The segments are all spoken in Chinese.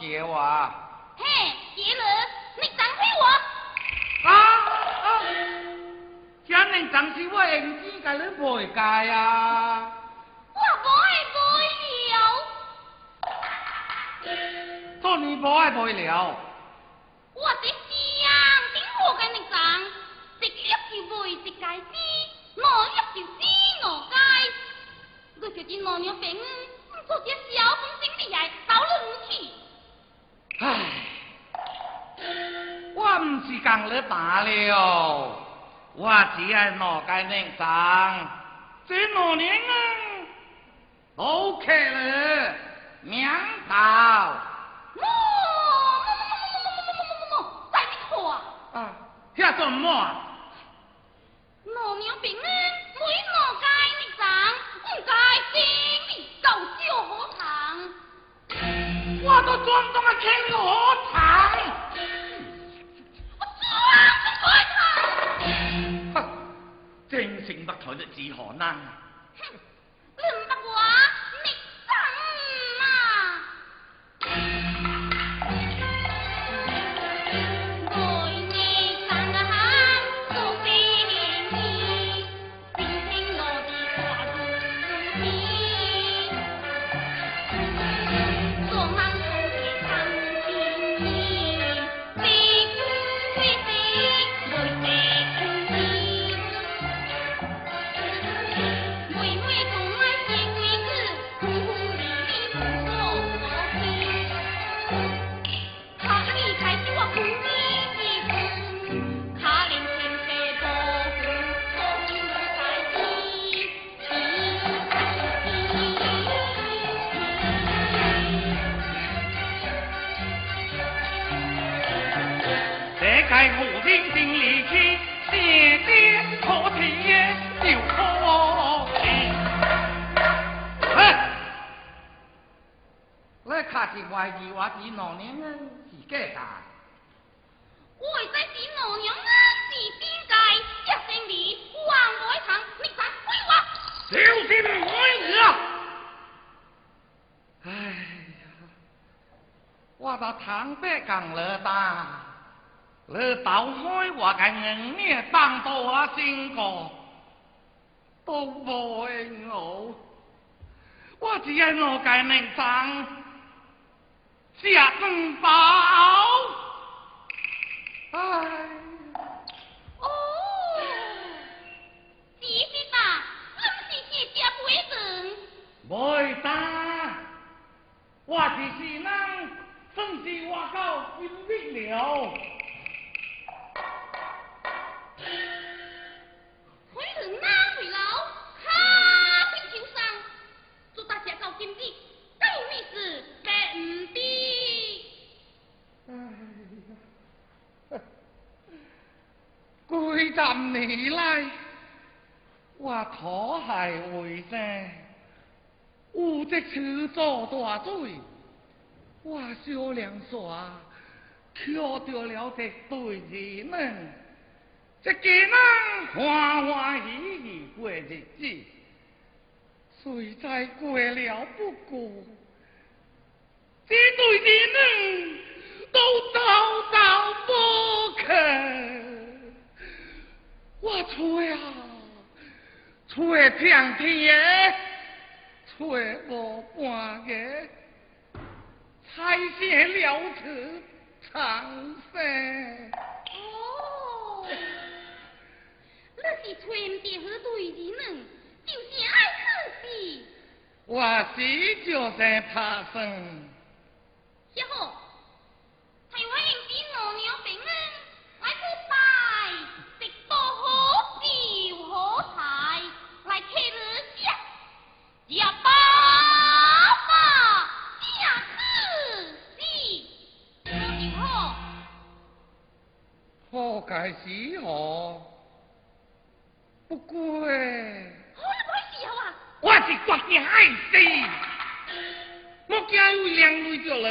给我。啊，唐北港了大，你倒开我个人呢，当到我心过，都无我，我只系我个名章。下珍宝，哎，哦，姐姐大，你是谢家贵人？没大，我只是我到金币了。贵人哪位老？哈，会受伤，祝大家到金币，够意思，白唔的。几十年来，我讨害为生，有这次做大罪，我小梁煞，却着了这对人们，这家人欢欢喜喜过日子，谁在过了不过，这对人们都遭到不肯。我吹啊，吹上天，吹无半个，彩线了此长生。哦，你是吹唔得好对人呢，就是爱死的。我是就是怕生。小虎，该死哦，不过，好你不会死好啊？我是决定害死，莫惊有两泪着了。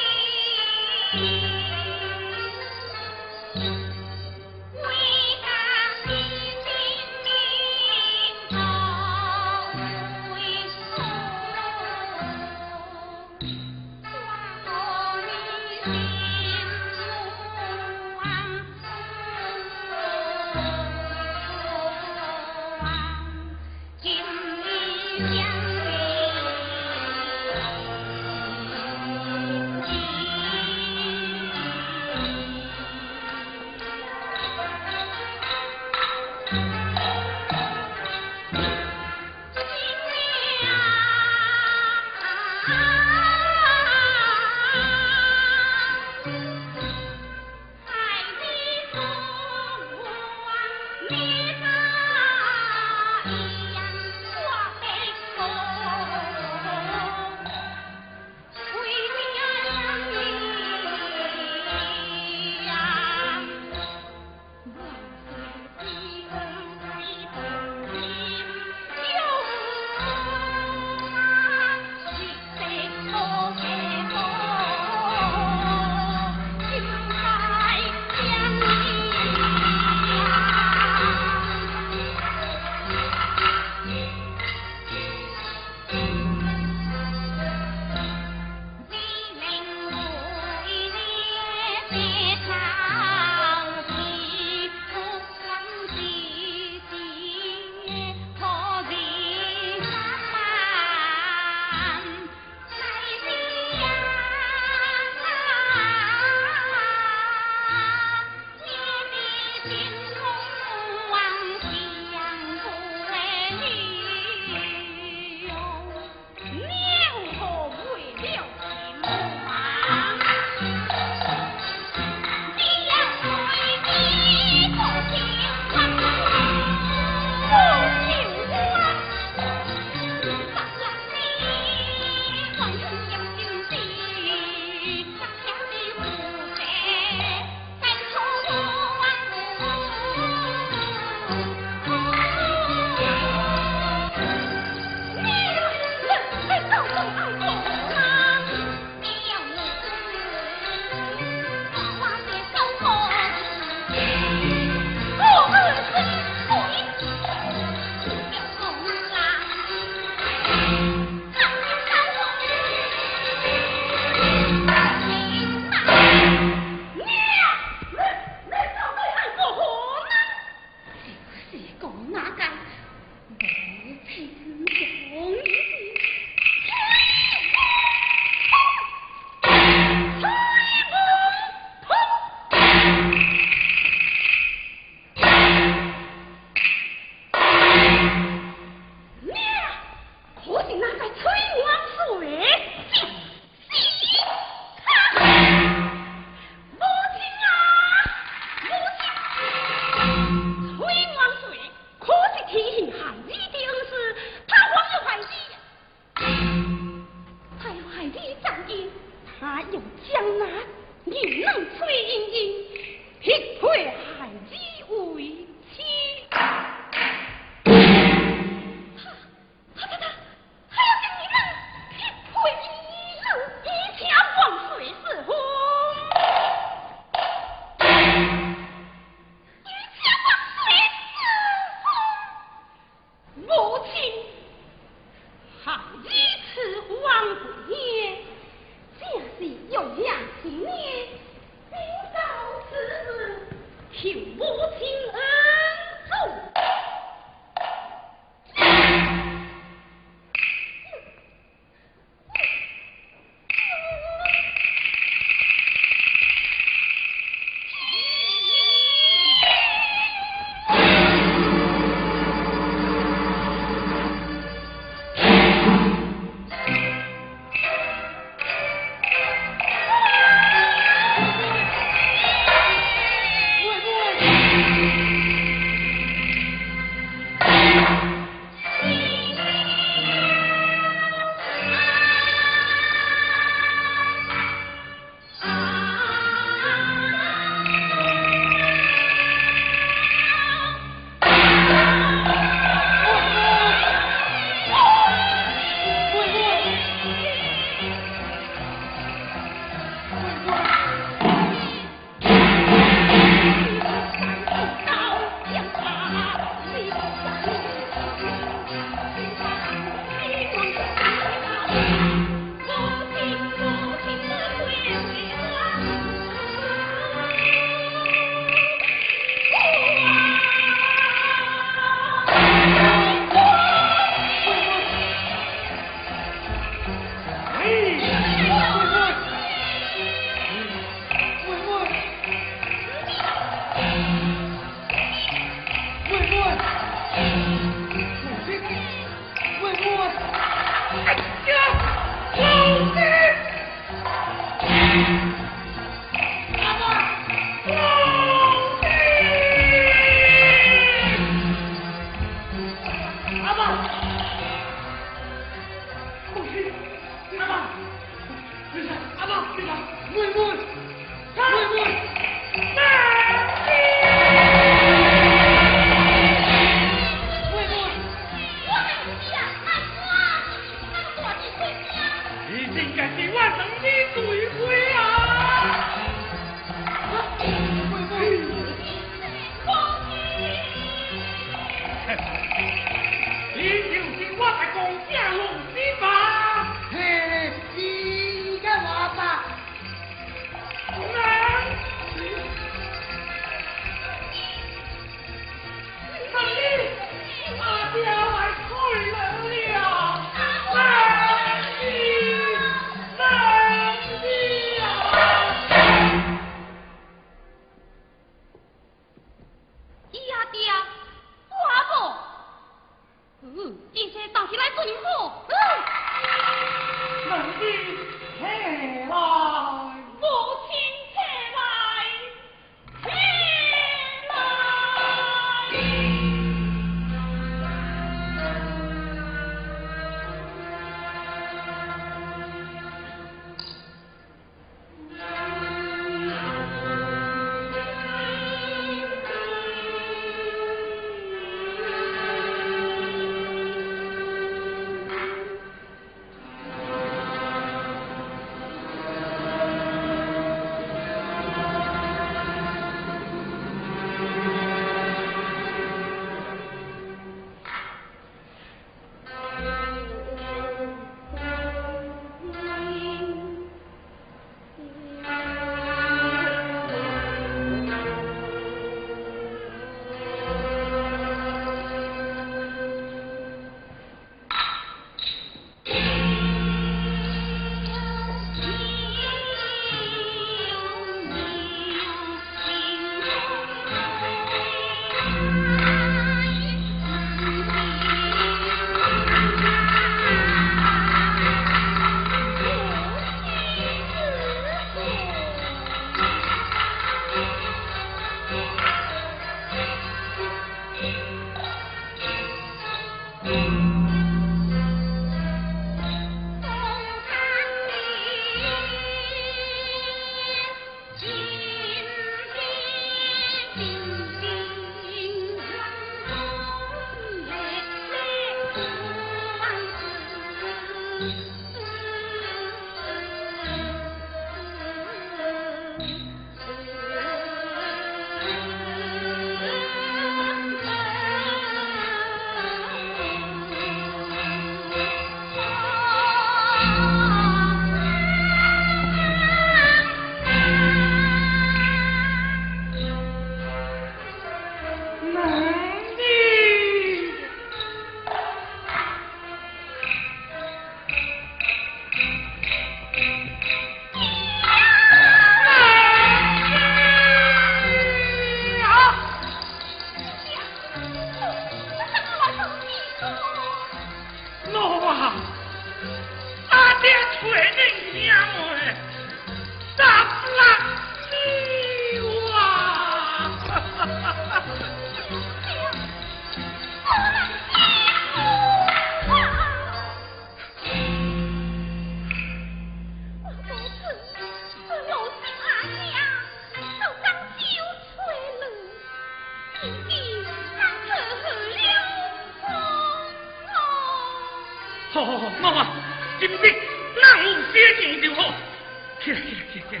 天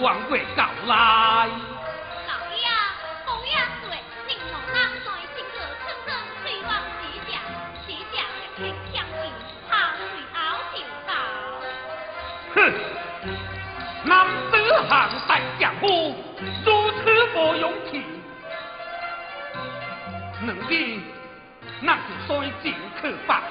王贵告来，老爷，不要睡，宁王郎在今个春生追王西家，西家听相信，他随后就到。哼，难得汉代江湖如此不勇气，能的那就率进可吧。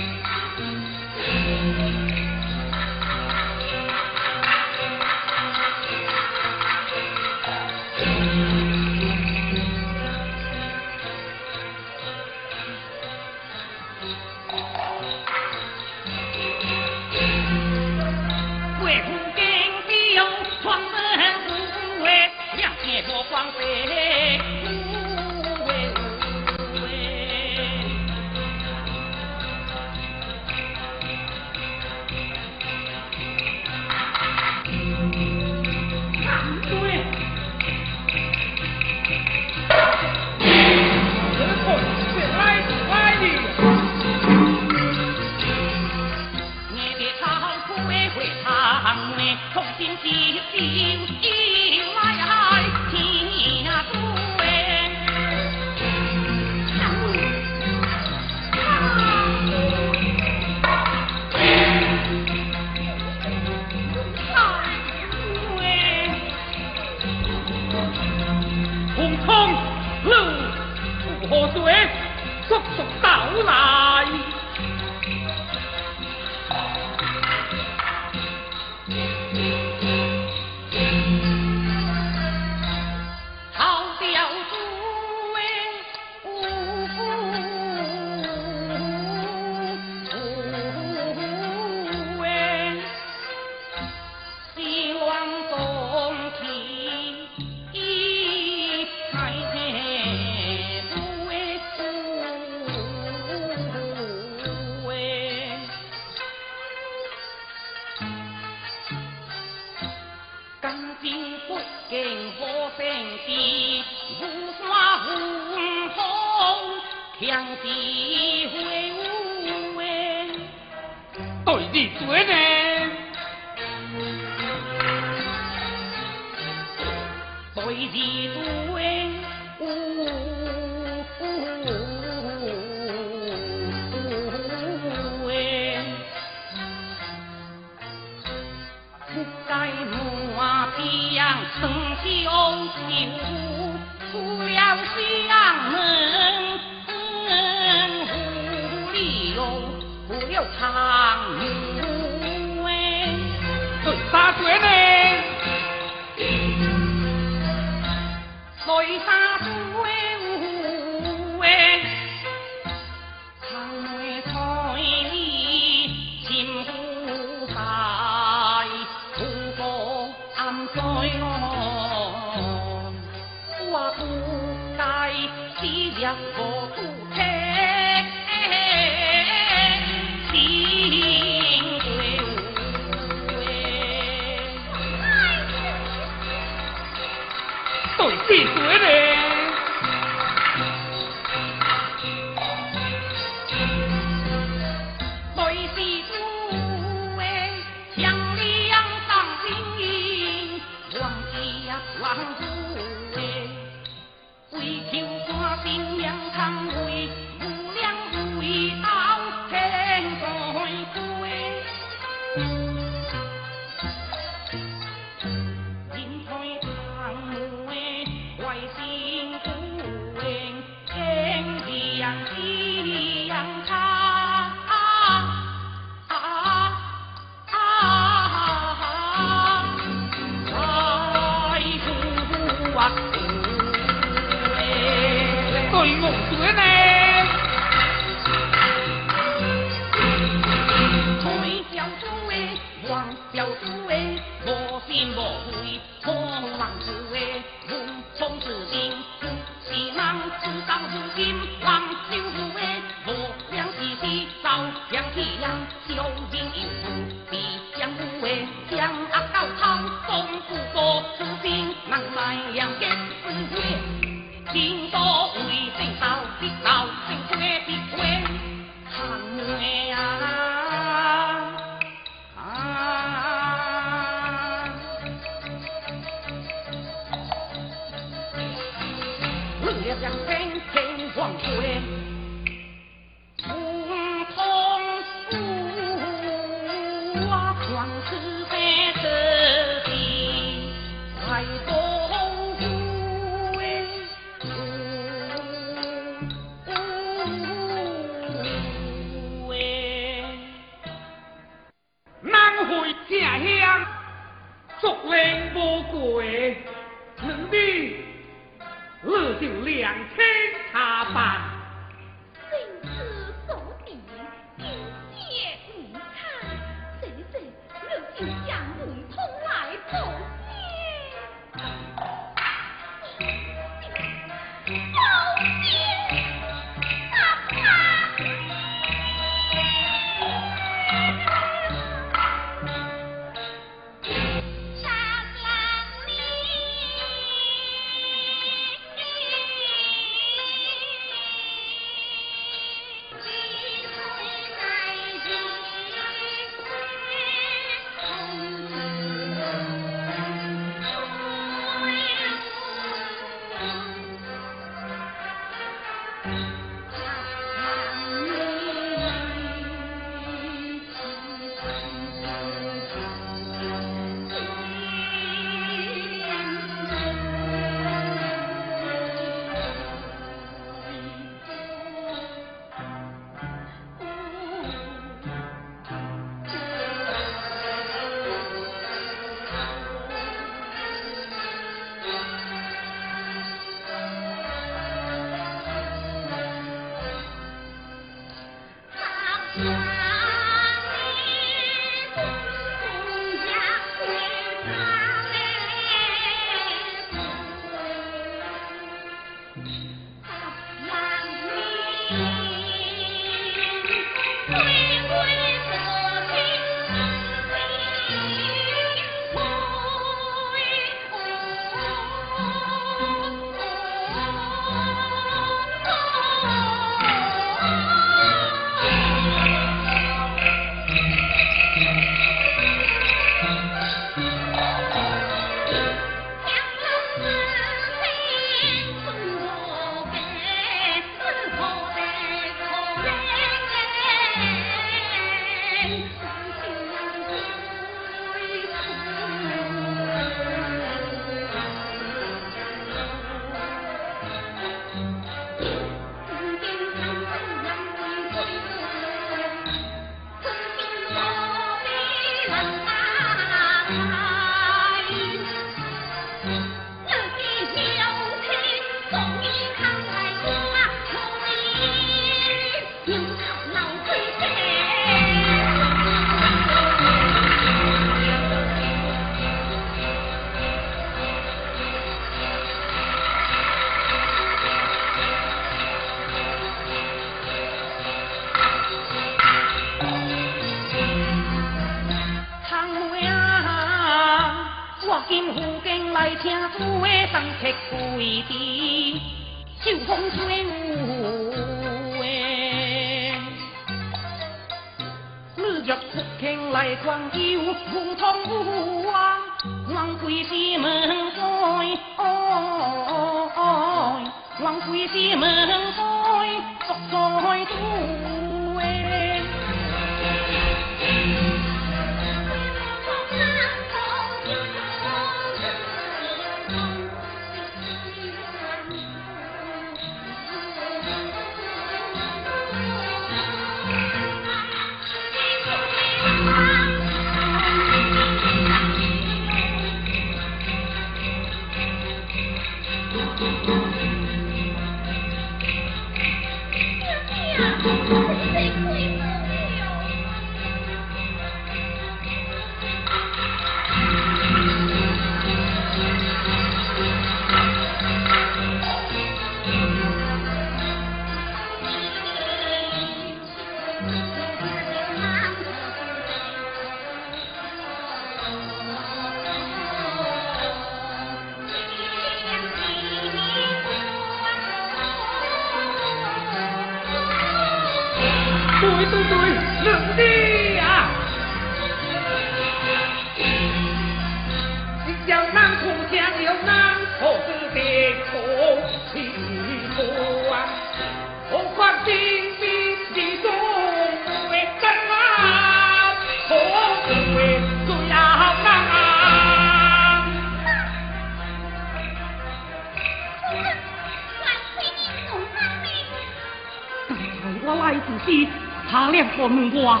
我来自西，他两个问我，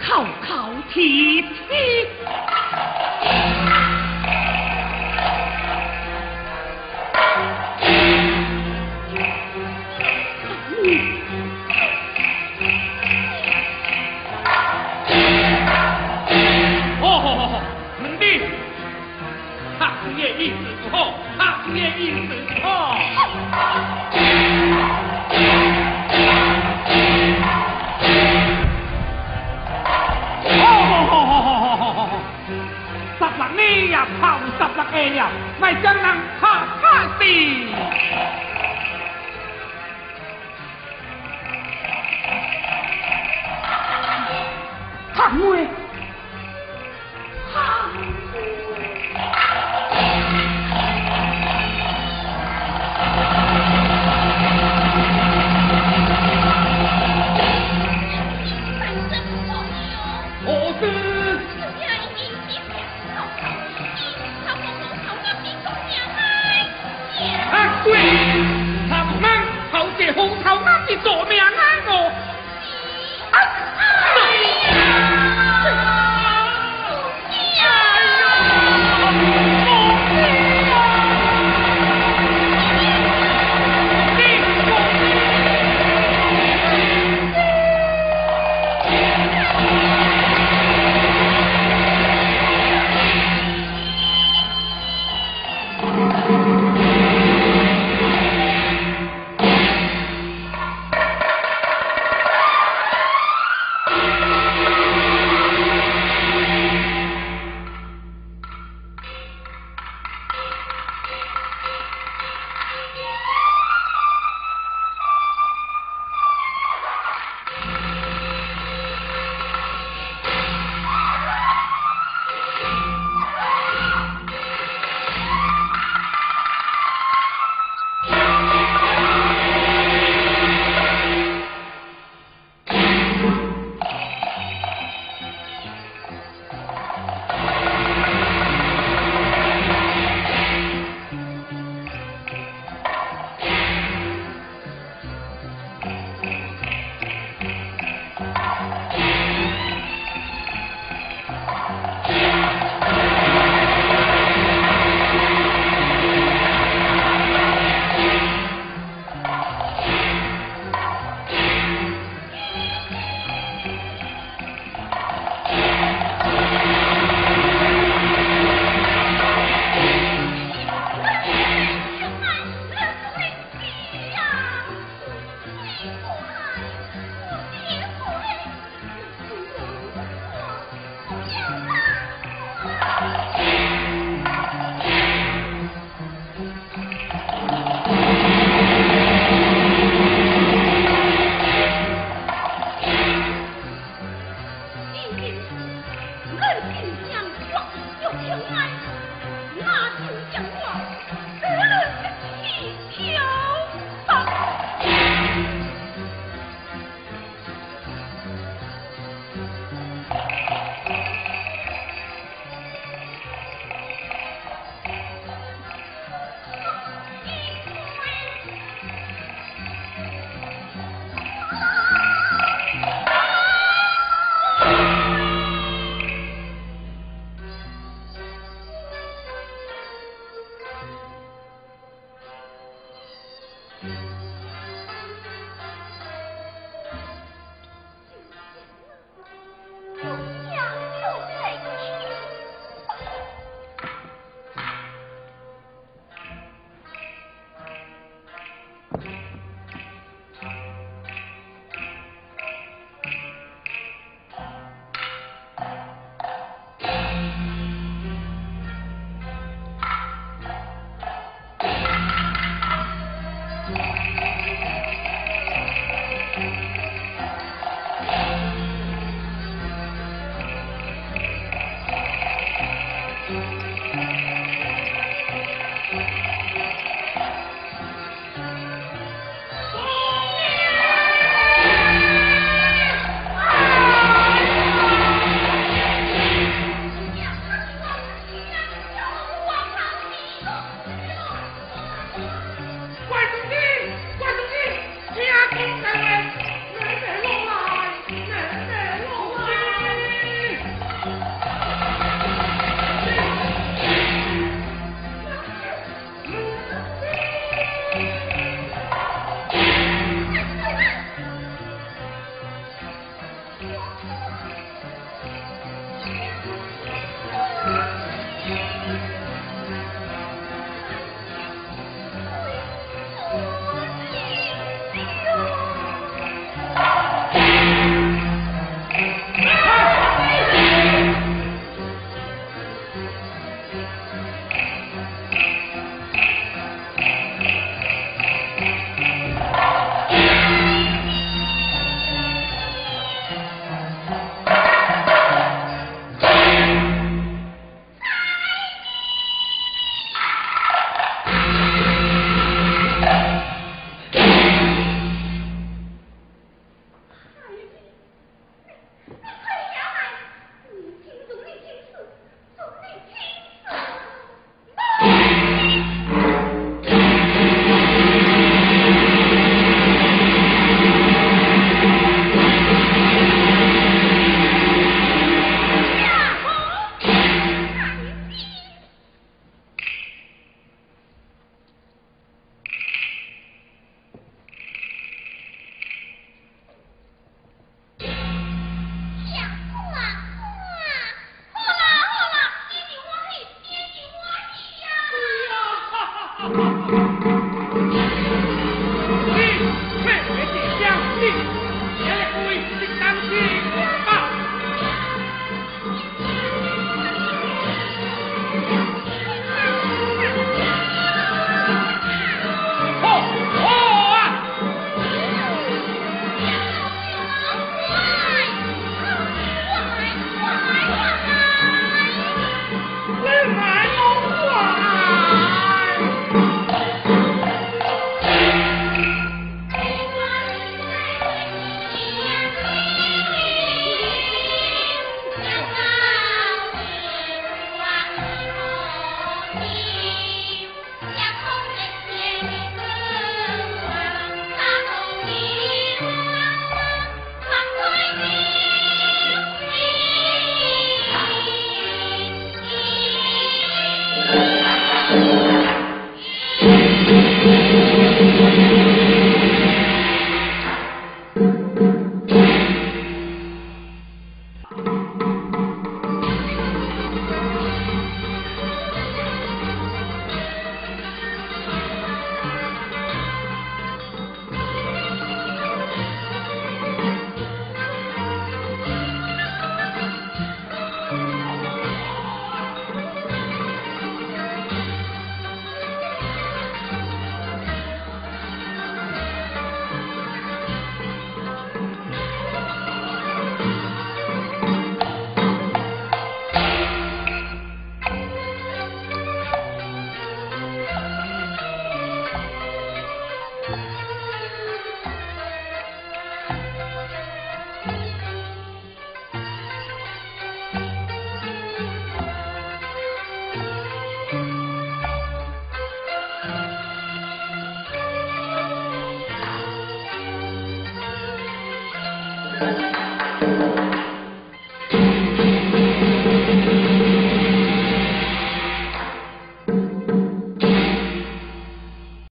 考考铁天。Mày.